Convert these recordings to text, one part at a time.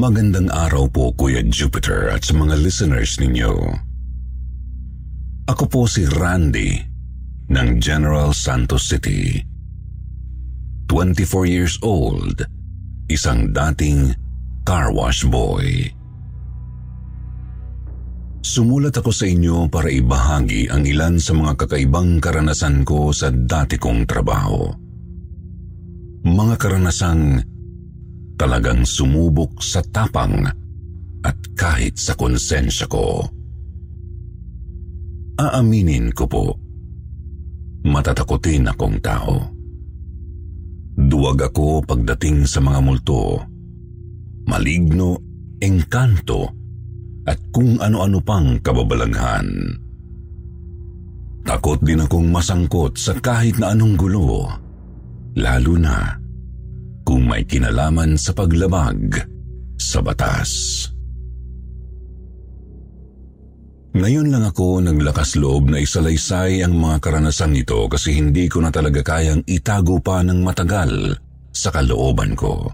Magandang araw po Kuya Jupiter at sa mga listeners ninyo. Ako po si Randy ng General Santos City. 24 years old, isang dating car wash boy. Sumulat ako sa inyo para ibahagi ang ilan sa mga kakaibang karanasan ko sa dati kong trabaho. Mga karanasang talagang sumubok sa tapang at kahit sa konsensya ko. Aaminin ko po, matatakotin akong tao. Duwag ako pagdating sa mga multo, maligno, engkanto, at kung ano-ano pang kababalaghan. Takot din akong masangkot sa kahit na anong gulo, lalo na kung may kinalaman sa paglabag sa batas. Ngayon lang ako naglakas loob na isalaysay ang mga karanasang ito kasi hindi ko na talaga kayang itago pa ng matagal sa kalooban ko.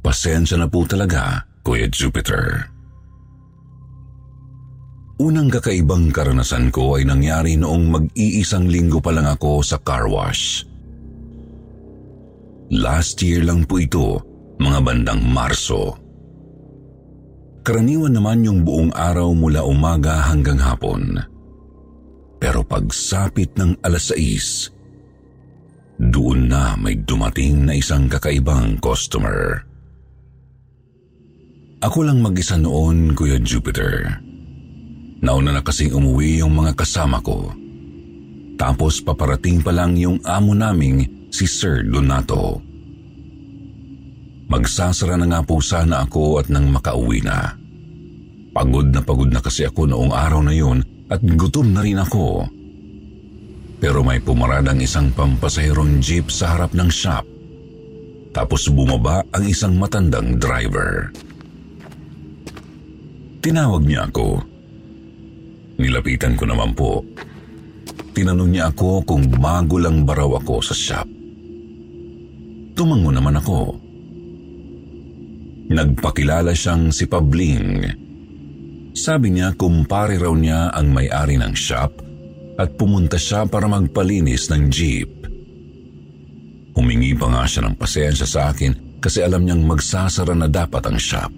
Pasensya na po talaga, Kuya Jupiter. Unang kakaibang karanasan ko ay nangyari noong mag-iisang linggo pa lang ako sa car wash. Last year lang po ito, mga bandang Marso. Karaniwan naman yung buong araw mula umaga hanggang hapon. Pero pagsapit ng alas 6, doon na may dumating na isang kakaibang customer. Ako lang mag-isa noon, Kuya Jupiter. Nauna na kasing umuwi yung mga kasama ko. Tapos paparating pa lang yung amo naming si Sir Donato. Magsasara na nga po sana ako at nang makauwi na. Pagod na pagod na kasi ako noong araw na yun at gutom na rin ako. Pero may pumaradang isang pampasahirong jeep sa harap ng shop. Tapos bumaba ang isang matandang driver. Tinawag niya ako. Nilapitan ko naman po. Tinanong niya ako kung bago lang baraw ako sa shop. Tumango naman ako. Nagpakilala siyang si Pabling. Sabi niya kumpare raw niya ang may-ari ng shop at pumunta siya para magpalinis ng jeep. Humingi pa nga siya ng pasensya sa akin kasi alam niyang magsasara na dapat ang shop.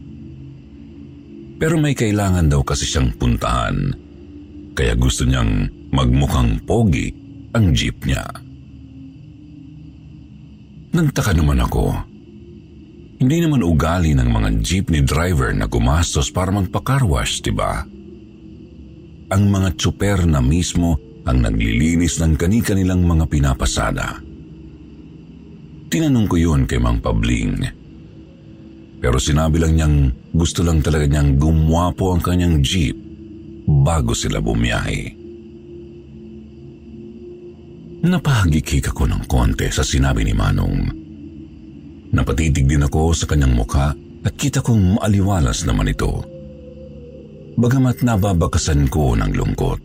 Pero may kailangan daw kasi siyang puntahan kaya gusto niyang magmukhang pogi ang jeep niya. Nagtaka naman ako hindi naman ugali ng mga jeepney driver na gumastos para magpakarwash, di ba? Ang mga tsuper na mismo ang naglilinis ng kani-kanilang mga pinapasada. Tinanong ko yun kay Mang Pabling. Pero sinabi lang niyang gusto lang talaga niyang gumwapo ang kanyang jeep bago sila bumiyahe. Napahagikik ako ng konti sa sinabi ni Manong. Napatitig din ako sa kanyang mukha at kita kong maaliwalas naman ito. Bagamat nababakasan ko ng lungkot.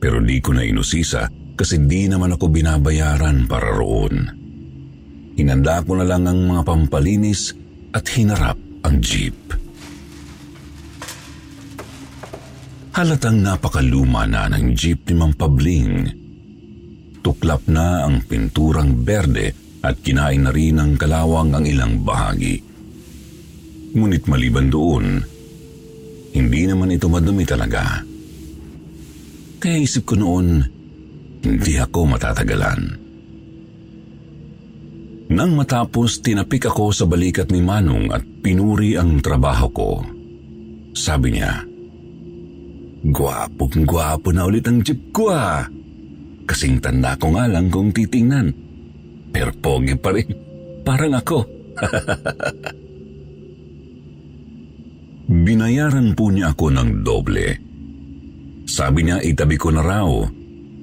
Pero di ko na inusisa kasi di naman ako binabayaran para roon. Hinanda ko na lang ang mga pampalinis at hinarap ang jeep. Halatang napakaluma na ng jeep ni Mang Pabling. Tuklap na ang pinturang berde at kinain na rin ng kalawang ang ilang bahagi. Ngunit maliban doon, hindi naman ito madumi talaga. Kaya isip ko noon, hindi ako matatagalan. Nang matapos, tinapik ako sa balikat ni Manong at pinuri ang trabaho ko. Sabi niya, Gwapong gwapo na ulit ang jeep ko ah. Kasing tanda ko nga lang kung titingnan. Pero pogi pa rin. Parang ako. Binayaran po niya ako ng doble. Sabi niya itabi ko na raw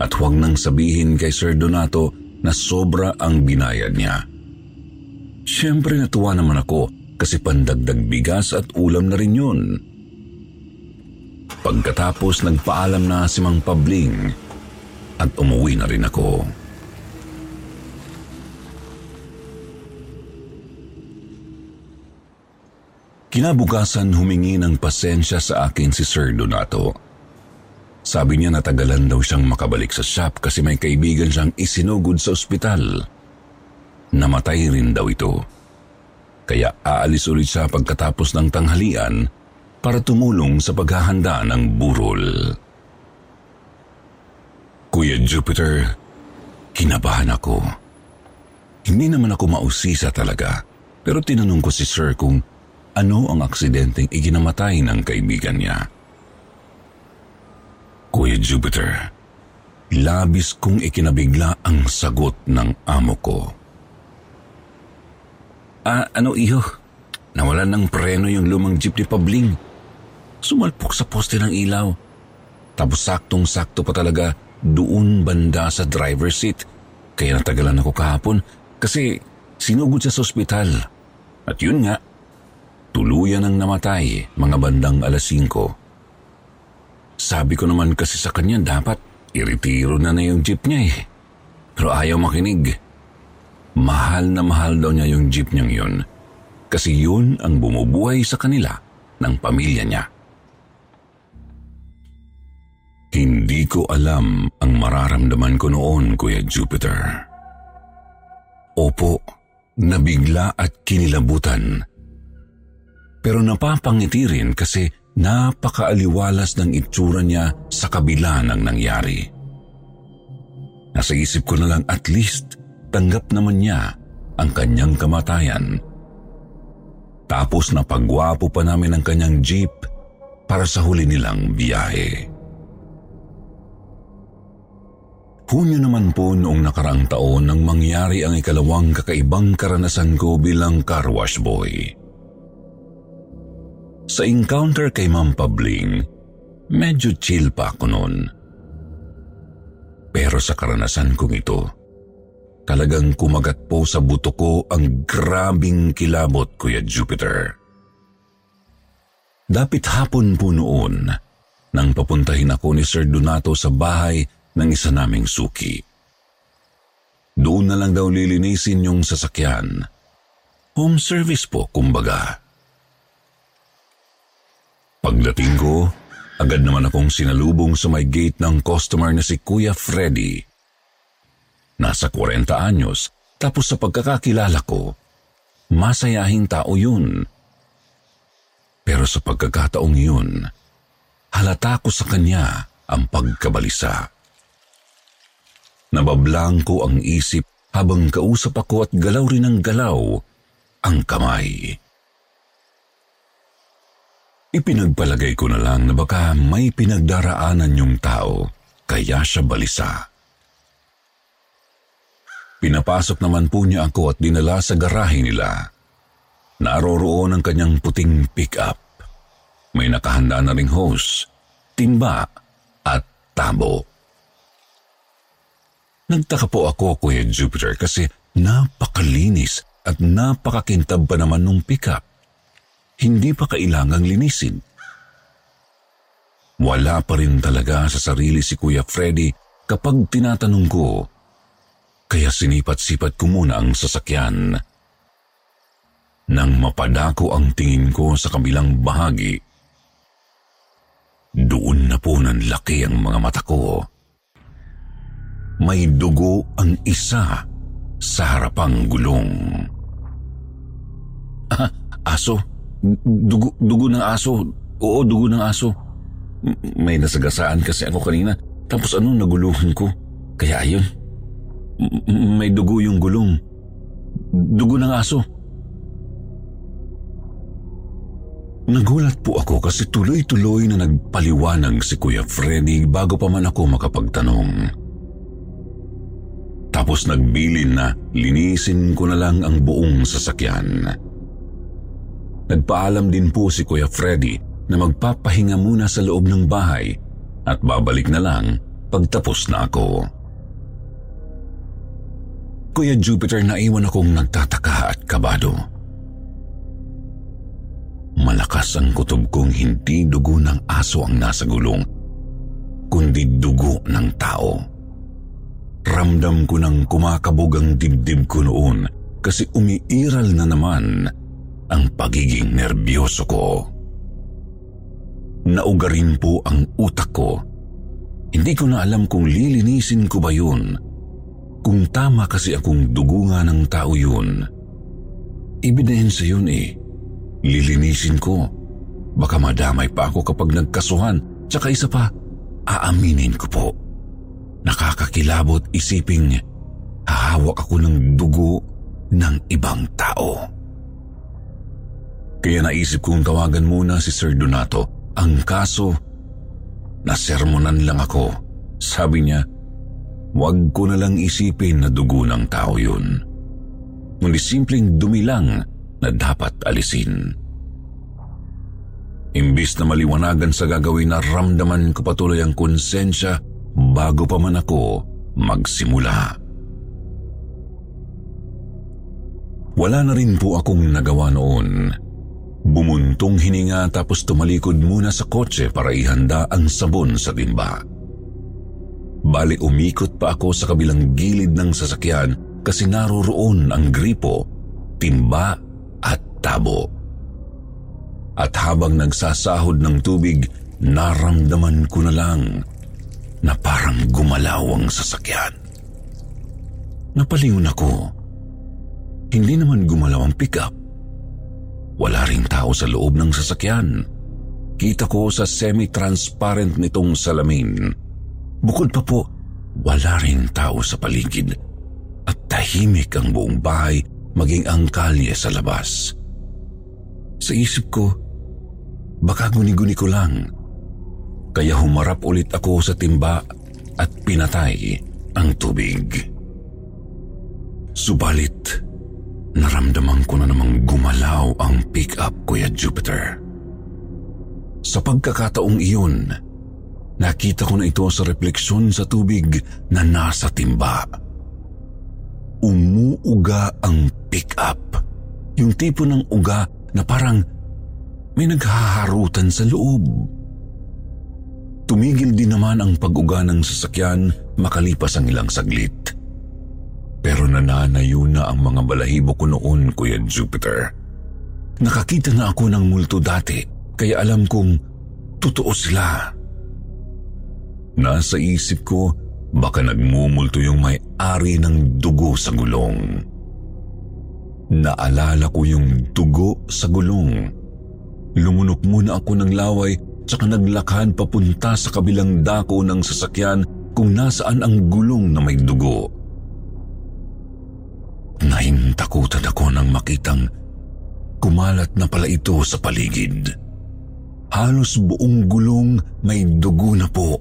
at huwag nang sabihin kay Sir Donato na sobra ang binayad niya. Siyempre natuwa naman ako kasi pandagdag bigas at ulam na rin yun. Pagkatapos nagpaalam na si Mang Pabling at umuwi na rin ako. Kinabukasan humingi ng pasensya sa akin si Sir Donato. Sabi niya natagalan daw siyang makabalik sa shop kasi may kaibigan siyang isinugod sa ospital. Namatay rin daw ito. Kaya aalis ulit siya pagkatapos ng tanghalian para tumulong sa paghahanda ng burol. Kuya Jupiter, kinabahan ako. Hindi naman ako mausisa talaga, pero tinanong ko si Sir kung ano ang aksidenteng iginamatay ng kaibigan niya. Kuya Jupiter, labis kong ikinabigla ang sagot ng amo ko. Ah, ano iho? Nawalan ng preno yung lumang jeep ni Pabling. Sumalpok sa poste ng ilaw. Tapos saktong-sakto pa talaga doon banda sa driver's seat. Kaya natagalan ako kahapon kasi sinugod siya sa ospital. At yun nga, Tuluyan ang namatay mga bandang alas 5. Sabi ko naman kasi sa kanya dapat iritiro na na yung jeep niya eh. Pero ayaw makinig. Mahal na mahal daw niya yung jeep niyang yun. Kasi yun ang bumubuhay sa kanila ng pamilya niya. Hindi ko alam ang mararamdaman ko noon, Kuya Jupiter. Opo, nabigla at kinilabutan pero napapangiti rin kasi napakaaliwalas ng itsura niya sa kabila ng nangyari. Nasa isip ko na lang at least tanggap naman niya ang kanyang kamatayan. Tapos napagwapo pa namin ang kanyang jeep para sa huli nilang biyahe. Hunyo naman po noong nakaraang taon nang mangyari ang ikalawang kakaibang karanasan ko bilang car wash boy. Sa encounter kay Ma'am Pabling, medyo chill pa ako noon. Pero sa karanasan kong ito, talagang kumagat po sa buto ko ang grabing kilabot, Kuya Jupiter. Dapit hapon po noon nang papuntahin ako ni Sir Donato sa bahay ng isa naming suki. Doon na lang daw lilinisin yung sasakyan. Home service po, kumbaga. Pagdating ko, agad naman akong sinalubong sa may gate ng customer na si Kuya Freddy. Nasa 40 anyos, tapos sa pagkakakilala ko, masayahing tao yun. Pero sa pagkakataong yun, halata ko sa kanya ang pagkabalisa. Nabablang ko ang isip habang kausap ako at galaw rin ng galaw ang kamay. Ipinagpalagay ko na lang na baka may pinagdaraanan yung tao, kaya siya balisa. Pinapasok naman po niya ako at dinala sa garahe nila. Naroroon ang kanyang puting pick-up. May nakahanda na ring hose, timba at tabo. Nagtaka po ako, Kuya Jupiter, kasi napakalinis at napakakintab pa naman nung pick-up hindi pa kailangang linisin. Wala pa rin talaga sa sarili si Kuya Freddy kapag tinatanong ko, kaya sinipat-sipat ko muna ang sasakyan. Nang mapadako ang tingin ko sa kabilang bahagi, doon na po ng laki ang mga mata ko. May dugo ang isa sa harapang gulong. Ah, aso? Dugo, dugo ng aso. Oo, dugo ng aso. May nasagasaan kasi ako kanina. Tapos ano, naguluhan ko. Kaya ayun. May dugo yung gulong. Dugo ng aso. Nagulat po ako kasi tuloy-tuloy na nagpaliwanag si Kuya Freddy bago pa man ako makapagtanong. Tapos nagbilin na linisin ko na lang ang buong sasakyan. Nagpaalam din po si Kuya Freddy na magpapahinga muna sa loob ng bahay at babalik na lang pagtapos na ako. Kuya Jupiter, naiwan akong nagtataka at kabado. Malakas ang kutob kong hindi dugo ng aso ang nasa gulong, kundi dugo ng tao. Ramdam ko nang kumakabog ang dibdib ko noon kasi umiiral na naman ang pagiging nerbyoso ko. Naugarin po ang utak ko. Hindi ko na alam kung lilinisin ko ba yun. Kung tama kasi akong dugunga ng tao yun. Ebidensya yun eh. Lilinisin ko. Baka madamay pa ako kapag nagkasuhan. Tsaka isa pa, aaminin ko po Nakakakilabot isiping hahawak ako ng dugo ng ibang tao. Kaya naisip kong tawagan muna si Sir Donato. Ang kaso, nasermonan lang ako. Sabi niya, huwag ko na lang isipin na dugo ng tao yun. Ngunit simpleng dumi lang na dapat alisin. Imbis na maliwanagan sa gagawin na ramdaman ko patuloy ang konsensya bago pa man ako magsimula. Wala na rin po akong nagawa noon. Bumuntong hininga tapos tumalikod muna sa kotse para ihanda ang sabon sa timba. Bali umikot pa ako sa kabilang gilid ng sasakyan kasi naroroon ang gripo, timba at tabo. At habang nagsasahod ng tubig, naramdaman ko na lang na parang gumalaw ang sasakyan. Napalingon ako. Hindi naman gumalaw ang pickup. Wala ring tao sa loob ng sasakyan. Kita ko sa semi-transparent nitong salamin. Bukod pa po, wala ring tao sa paligid at tahimik ang buong bahay maging ang kalye sa labas. Sa isip ko, baka guni-guni ko lang kaya humarap ulit ako sa timba at pinatay ang tubig. Subalit, naramdaman ko na namang gumalaw ang pick-up Kuya Jupiter. Sa pagkakataong iyon, nakita ko na ito sa refleksyon sa tubig na nasa timba. Umuuga ang pick-up. Yung tipo ng uga na parang may naghaharutan sa loob. Tumigil din naman ang pag-uga ng sasakyan makalipas ang ilang saglit. Pero nananayo na ang mga balahibo ko noon, Kuya Jupiter. Nakakita na ako ng multo dati, kaya alam kong totoo sila. Nasa isip ko, baka nagmumulto yung may-ari ng dugo sa gulong. Naalala ko yung dugo sa gulong. Lumunok muna ako ng laway tsaka naglakad papunta sa kabilang dako ng sasakyan kung nasaan ang gulong na may dugo. Nahintakutan ako nang makitang kumalat na pala ito sa paligid. Halos buong gulong may dugo na po.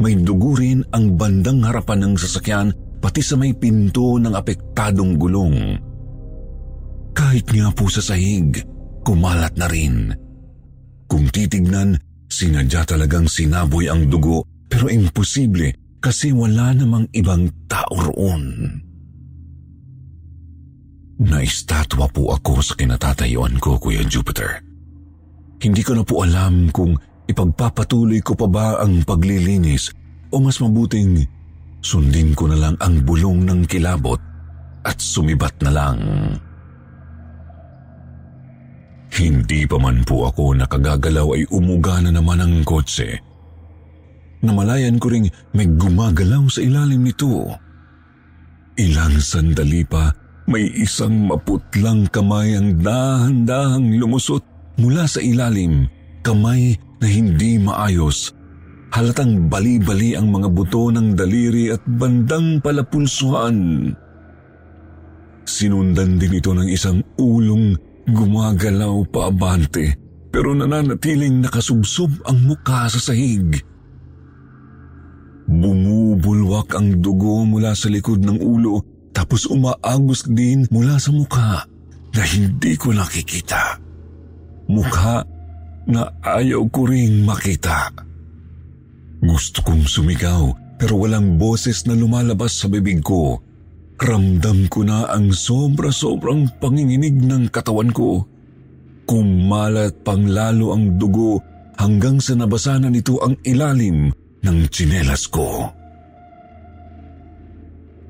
May dugo rin ang bandang harapan ng sasakyan pati sa may pinto ng apektadong gulong. Kahit nga po sa sahig, kumalat na rin. Kung titignan, sinadya talagang sinaboy ang dugo pero imposible kasi wala namang ibang tao roon. Naistatwa po ako sa kinatatayuan ko, Kuya Jupiter. Hindi ko na po alam kung ipagpapatuloy ko pa ba ang paglilinis o mas mabuting sundin ko na lang ang bulong ng kilabot at sumibat na lang. Hindi pa man po ako nakagagalaw ay umuga na naman ang kotse. Namalayan ko ring may gumagalaw sa ilalim nito. Ilang sandali pa, may isang maputlang kamay ang dahan-dahang lumusot mula sa ilalim. Kamay na hindi maayos. Halatang bali-bali ang mga buto ng daliri at bandang palapulsuhan. Sinundan din ito ng isang ulong Gumagalaw pa abante pero nananatiling nakasubsob ang mukha sa sahig. Bumubulwa Lumalawak ang dugo mula sa likod ng ulo tapos umaagos din mula sa mukha na hindi ko nakikita. Mukha na ayaw ko ring makita. Gusto kong sumigaw pero walang boses na lumalabas sa bibig ko. Ramdam ko na ang sobra-sobrang panginginig ng katawan ko. Kumalat pang lalo ang dugo hanggang sa nabasanan nito ang ilalim ng tsinelas ko.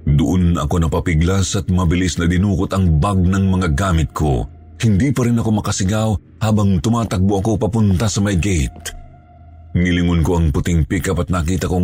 Doon ako napapiglas at mabilis na dinukot ang bag ng mga gamit ko. Hindi pa rin ako makasigaw habang tumatakbo ako papunta sa may gate. Nilingon ko ang puting pickup at nakita kong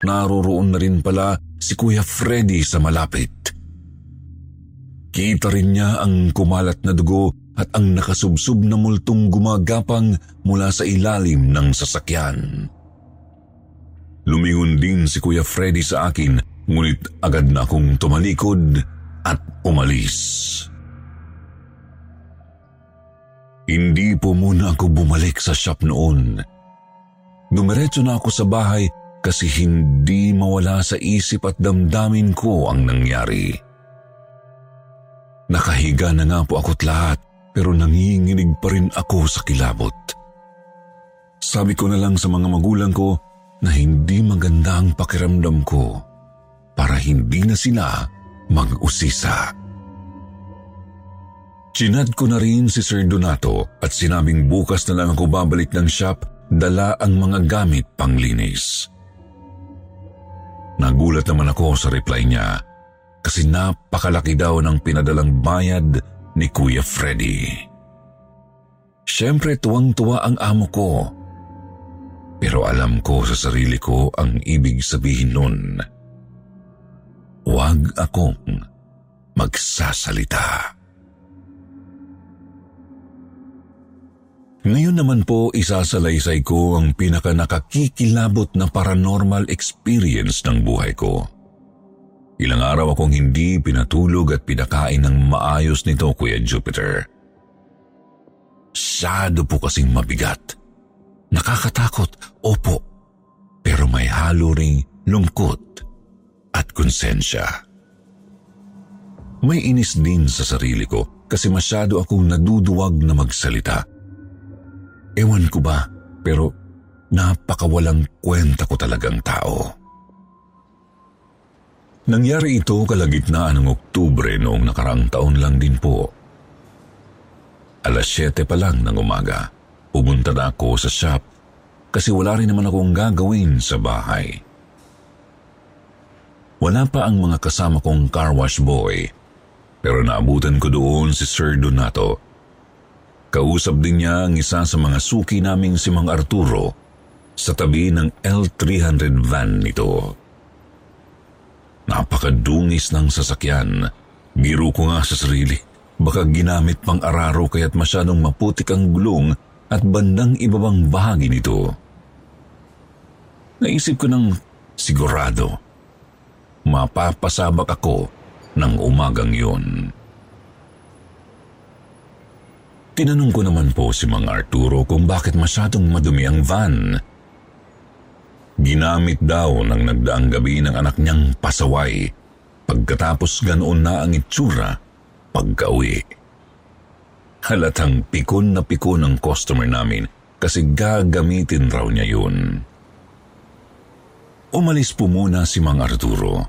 Naroroon na rin pala si Kuya Freddy sa malapit. Kita rin niya ang kumalat na dugo at ang nakasubsob na multong gumagapang mula sa ilalim ng sasakyan. Lumingon din si Kuya Freddy sa akin ngunit agad na akong tumalikod at umalis. Hindi po muna ako bumalik sa shop noon. Dumiretso na ako sa bahay kasi hindi mawala sa isip at damdamin ko ang nangyari. Nakahiga na nga po ako't lahat pero nanginginig pa rin ako sa kilabot. Sabi ko na lang sa mga magulang ko na hindi maganda ang pakiramdam ko para hindi na sila mag-usisa. Chinad ko na rin si Sir Donato at sinabing bukas na lang ako babalik ng shop dala ang mga gamit panglinis. Nagulat naman ako sa reply niya kasi napakalaki daw ng pinadalang bayad ni Kuya Freddy. Siyempre tuwang-tuwa ang amo ko. Pero alam ko sa sarili ko ang ibig sabihin nun. Huwag akong magsasalita. Ngayon naman po isasalaysay ko ang pinaka nakakikilabot na paranormal experience ng buhay ko. Ilang araw akong hindi pinatulog at pinakain ng maayos nito, Kuya Jupiter. Sado po kasing mabigat. Nakakatakot, opo. Pero may halo ring lungkot at konsensya. May inis din sa sarili ko kasi masyado akong naduduwag na magsalita. Ewan ko ba, pero napakawalang kwenta ko talagang tao. Nangyari ito kalagitnaan ng Oktubre noong nakaraang taon lang din po. Alas 7 pa lang ng umaga, pumunta na ako sa shop kasi wala rin naman akong gagawin sa bahay. Wala pa ang mga kasama kong car wash boy, pero naabutan ko doon si Sir Donato. Kausap din niya ang isa sa mga suki naming si Mang Arturo sa tabi ng L300 van nito. Napakadungis ng sasakyan. Biro ko nga sa sarili. Baka ginamit pang araro kaya't masyadong maputik ang gulong at bandang ibabang bahagi nito. Naisip ko ng sigurado. Mapapasabak ako ng umagang yun. Tinanong ko naman po si Mang Arturo kung bakit masyadong madumi ang van. Ginamit daw ng nagdaang gabi ng anak niyang pasaway pagkatapos ganoon na ang itsura pagka-uwi. Halatang pikon na pikon ang customer namin kasi gagamitin raw niya yun. Umalis po muna si Mang Arturo.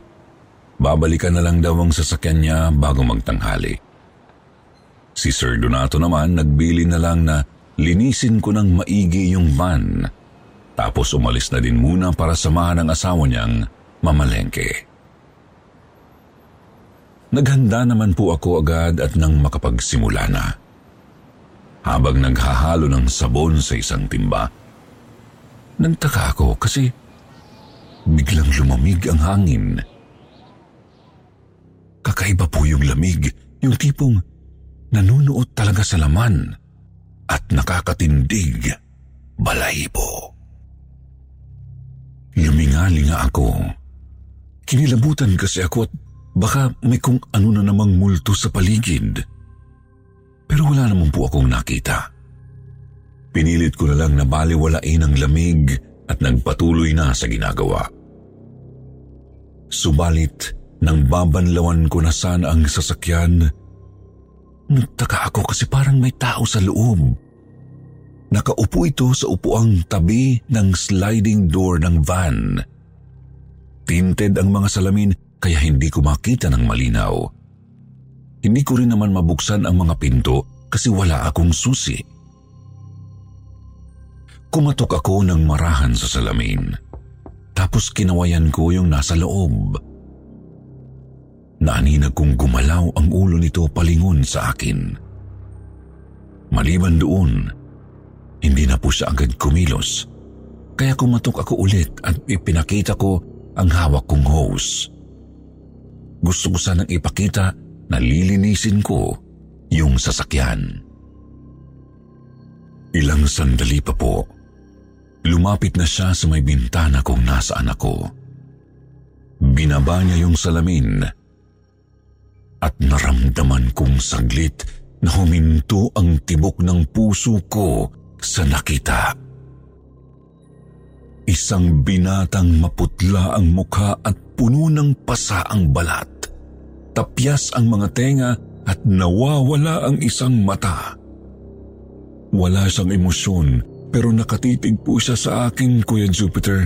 Babalikan na lang daw ang sasakyan niya bago magtanghali. Si Sir Donato naman nagbili na lang na linisin ko ng maigi yung van. Tapos umalis na din muna para samahan ang asawa niyang mamalengke. Naghanda naman po ako agad at nang makapagsimula na. Habang naghahalo ng sabon sa isang timba, nagtaka ako kasi biglang lumamig ang hangin. Kakaiba po yung lamig, yung tipong nanunuot talaga sa laman at nakakatindig balahibo. Lumingalinga ako. Kinilabutan kasi ako at baka may kung ano na namang multo sa paligid. Pero wala naman po akong nakita. Pinilit ko na lang na baliwalain ang lamig at nagpatuloy na sa ginagawa. Subalit, nang babanlawan ko na sana ang sasakyan, nagtaka ako kasi parang may tao sa loob. Nakaupo ito sa upuang tabi ng sliding door ng van. Tinted ang mga salamin kaya hindi ko makita ng malinaw. Hindi ko rin naman mabuksan ang mga pinto kasi wala akong susi. Kumatok ako ng marahan sa salamin. Tapos kinawayan ko yung nasa loob. Naaninag kong gumalaw ang ulo nito palingon sa akin. Maliban doon, hindi na po siya agad kumilos. Kaya kumatok ako ulit at ipinakita ko ang hawak kong hose. Gusto ko sanang ipakita na lilinisin ko yung sasakyan. Ilang sandali pa po Lumapit na siya sa may bintana kung nasaan ako. Binaba niya yung salamin at naramdaman kong saglit na huminto ang tibok ng puso ko sa nakita. Isang binatang maputla ang mukha at puno ng pasa ang balat. Tapyas ang mga tenga at nawawala ang isang mata. Wala siyang emosyon pero nakatitig po siya sa akin, Kuya Jupiter.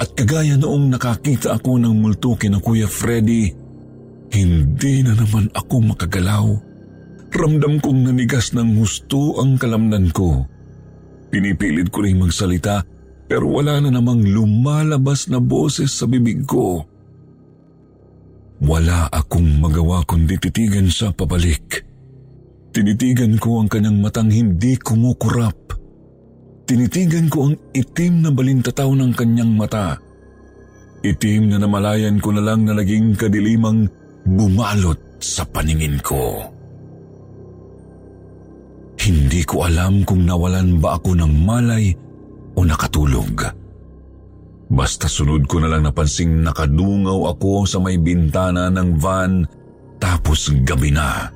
At kagaya noong nakakita ako ng multo kina Kuya Freddy, hindi na naman ako makagalaw. Ramdam kong nanigas ng husto ang kalamnan ko. Pinipilit ko rin magsalita pero wala na namang lumalabas na boses sa bibig ko. Wala akong magawa kundi titigan siya pabalik. Tinitigan ko ang kanyang matang hindi kumukurap. Tinitigan ko ang itim na balintataw ng kanyang mata. Itim na namalayan ko na lang na naging kadilimang bumalot sa paningin ko. Hindi ko alam kung nawalan ba ako ng malay o nakatulog. Basta sunod ko na lang napansing nakadungaw ako sa may bintana ng van tapos gabi na.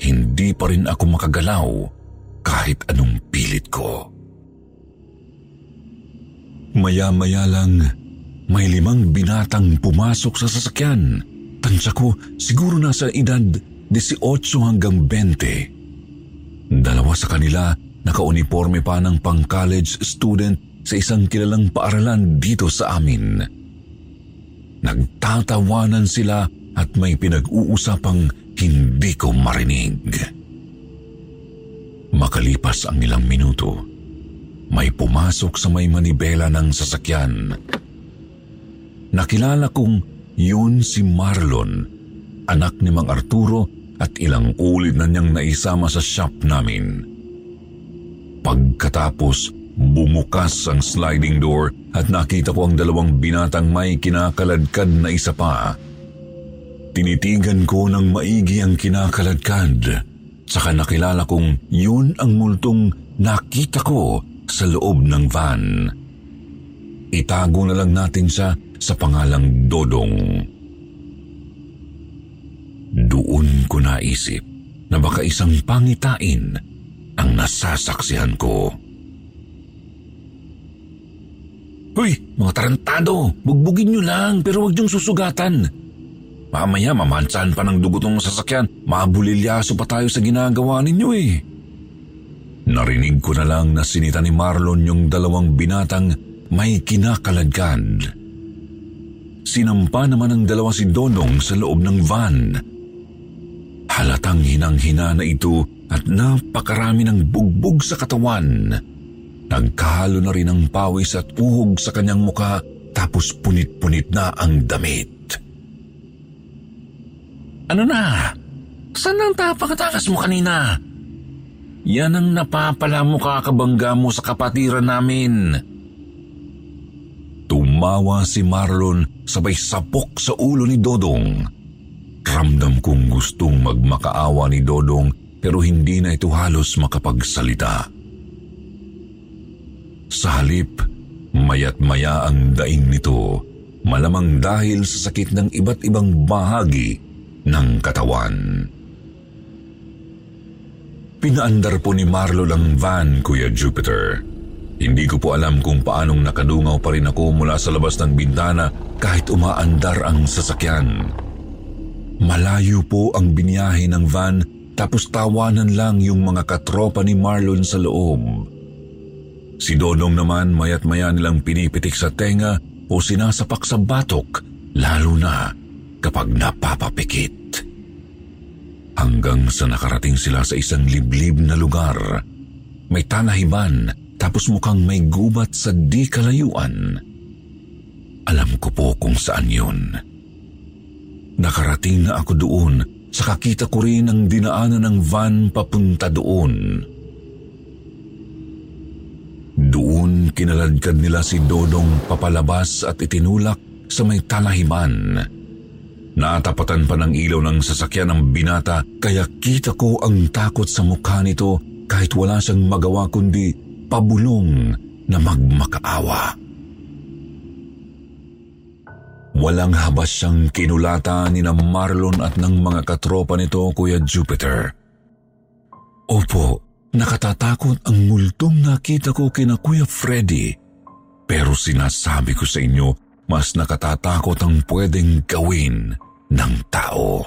Hindi pa rin ako makagalaw kahit anong pilit ko. Maya-maya lang, may limang binatang pumasok sa sasakyan. Tansya ko, siguro nasa edad 18 hanggang 20. Dalawa sa kanila, naka-uniforme pa ng pang-college student sa isang kilalang paaralan dito sa amin. Nagtatawanan sila at may pinag-uusapang hindi ko marinig. Makalipas ang ilang minuto, may pumasok sa may manibela ng sasakyan. Nakilala kong yun si Marlon, anak ni Mang Arturo at ilang ulit na niyang naisama sa shop namin. Pagkatapos, bumukas ang sliding door at nakita ko ang dalawang binatang may kinakaladkad na isa pa. Tinitigan ko ng maigi ang kinakaladkad Saka nakilala kong yun ang multong nakita ko sa loob ng van. Itago na lang natin siya sa pangalang Dodong. Doon ko naisip na baka isang pangitain ang nasasaksihan ko. Hoy, mga tarantado! Bugbugin nyo lang pero huwag niyong susugatan. Mamaya mamansahan pa ng dugo tong sasakyan. Mabulilyaso pa tayo sa ginagawa ninyo eh. Narinig ko na lang na sinita ni Marlon yung dalawang binatang may kinakaladkad. Sinampa naman ng dalawa si Dodong sa loob ng van. Halatang hinang-hina na ito at napakarami ng bugbog sa katawan. Nagkahalo na rin ang pawis at uhog sa kanyang muka tapos punit-punit na ang damit. Ano na? Saan ang tapakatakas mo kanina? Yan ang napapala mo kakabangga mo sa kapatiran namin. Tumawa si Marlon sabay sapok sa ulo ni Dodong. Ramdam kong gustong magmakaawa ni Dodong pero hindi na ito halos makapagsalita. Sa halip, mayat maya ang daing nito, malamang dahil sa sakit ng iba't ibang bahagi ng katawan. Pinaandar po ni Marlo ang van, Kuya Jupiter. Hindi ko po alam kung paanong nakadungaw pa rin ako mula sa labas ng bintana kahit umaandar ang sasakyan. Malayo po ang biniyahe ng van tapos tawanan lang yung mga katropa ni Marlon sa loob. Si Dodong naman mayat maya nilang pinipitik sa tenga o sinasapak sa batok lalo na kapag napapapikit. Hanggang sa nakarating sila sa isang liblib na lugar. May tanahiban tapos mukhang may gubat sa di kalayuan. Alam ko po kung saan yun. Nakarating na ako doon sa kakita ko rin ang dinaanan ng van papunta doon. Doon kinaladkad nila si Dodong papalabas at itinulak sa may talahiban. Natapatan pa ng ilaw ng sasakyan ng binata kaya kita ko ang takot sa mukha nito kahit wala siyang magawa kundi pabulong na magmakaawa. Walang habas siyang kinulata ni na Marlon at ng mga katropa nito, Kuya Jupiter. Opo, nakatatakot ang multong nakita ko kina Kuya Freddy. Pero sinasabi ko sa inyo, mas nakatatakot ang pwedeng gawin ng tao.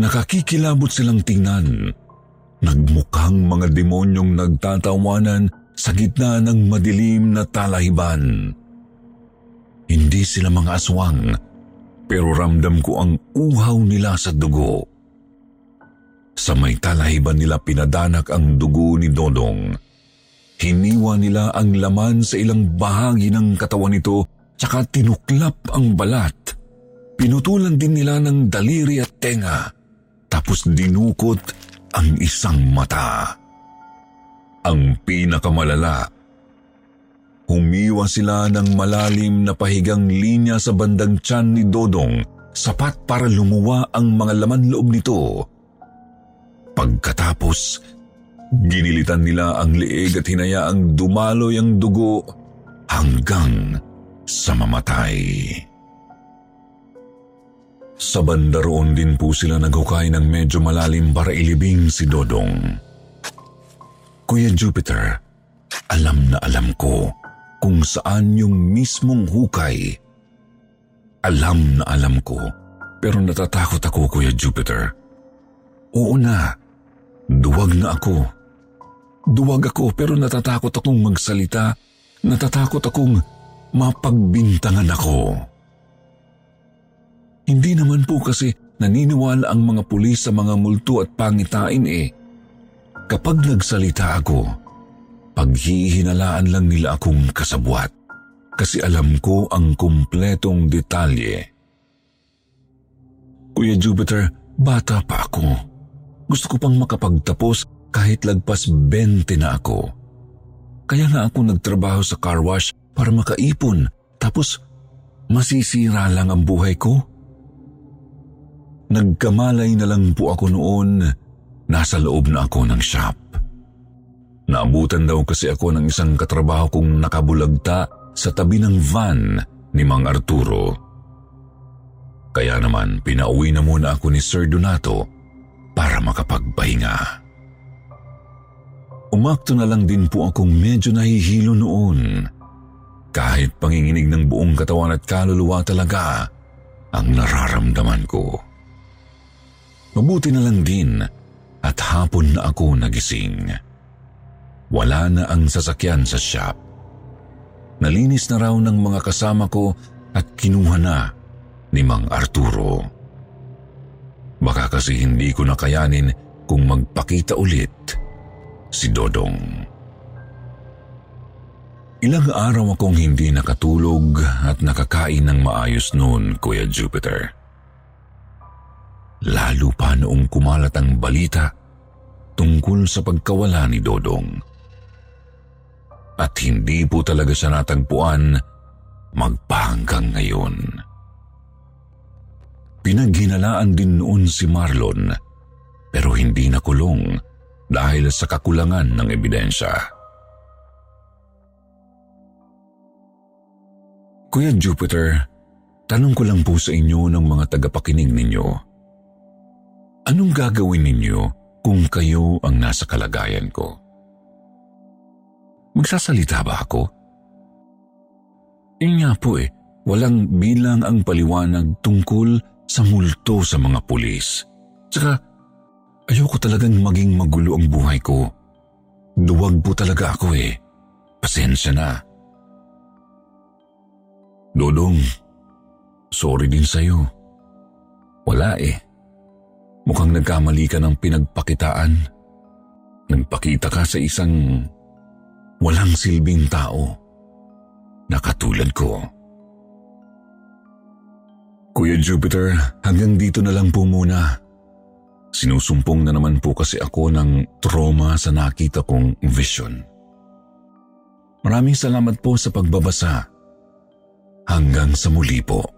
Nakakikilabot silang tingnan. Nagmukhang mga demonyong nagtatawanan sa gitna ng madilim na talahiban. Hindi sila mga aswang, pero ramdam ko ang uhaw nila sa dugo. Sa may talahiban nila pinadanak ang dugo ni Dodong. Hiniwa nila ang laman sa ilang bahagi ng katawan nito tsaka tinuklap ang balat. Pinutulan din nila ng daliri at tenga tapos dinukot ang isang mata. Ang pinakamalala, Humiwa sila ng malalim na pahigang linya sa bandang tiyan ni Dodong, sapat para lumuwa ang mga laman loob nito. Pagkatapos, ginilitan nila ang leeg at hinayaang dumaloy ang dugo hanggang sa mamatay. Sa banda roon din po sila naghukay ng medyo malalim para ilibing si Dodong. Kuya Jupiter, alam na alam ko kung saan yung mismong hukay. Alam na alam ko, pero natatakot ako, Kuya Jupiter. Oo na, duwag na ako. Duwag ako pero natatakot akong magsalita, natatakot akong mapagbintangan ako. Hindi naman po kasi naniniwala ang mga pulis sa mga multo at pangitain eh. Kapag nagsalita ako, Paghihinalaan lang nila akong kasabwat kasi alam ko ang kumpletong detalye. Kuya Jupiter, bata pa ako. Gusto ko pang makapagtapos kahit lagpas 20 na ako. Kaya nga ako nagtrabaho sa car wash para makaipon tapos masisira lang ang buhay ko. Nagkamalay na lang po ako noon, nasa loob na ako ng shop. Naabutan daw kasi ako ng isang katrabaho kong nakabulagta sa tabi ng van ni Mang Arturo. Kaya naman pinauwi na muna ako ni Sir Donato para makapagpahinga. Umakto na lang din po akong medyo nahihilo noon. Kahit panginginig ng buong katawan at kaluluwa talaga ang nararamdaman ko. Mabuti na lang din at hapon na ako nagising. Wala na ang sasakyan sa shop. Nalinis na raw ng mga kasama ko at kinuha na ni Mang Arturo. Baka kasi hindi ko nakayanin kung magpakita ulit si Dodong. Ilang araw akong hindi nakatulog at nakakain ng maayos noon, Kuya Jupiter. Lalo pa noong kumalat ang balita tungkol sa pagkawala ni Dodong. At hindi po talaga siya natagpuan magpahanggang ngayon. Pinaghinalaan din noon si Marlon pero hindi nakulong dahil sa kakulangan ng ebidensya. Kuya Jupiter, tanong ko lang po sa inyo ng mga tagapakinig ninyo. Anong gagawin ninyo kung kayo ang nasa kalagayan ko? Magsasalita ba ako? Eh nga po eh, walang bilang ang paliwanag tungkol sa multo sa mga pulis. Tsaka, ayoko talagang maging magulo ang buhay ko. Duwag po talaga ako eh. Pasensya na. Dodong, sorry din sa'yo. Wala eh. Mukhang nagkamali ka ng pinagpakitaan. Nagpakita ka sa isang walang silbing tao na katulad ko. Kuya Jupiter, hanggang dito na lang po muna. Sinusumpong na naman po kasi ako ng trauma sa nakita kong vision. Maraming salamat po sa pagbabasa Hanggang sa muli po.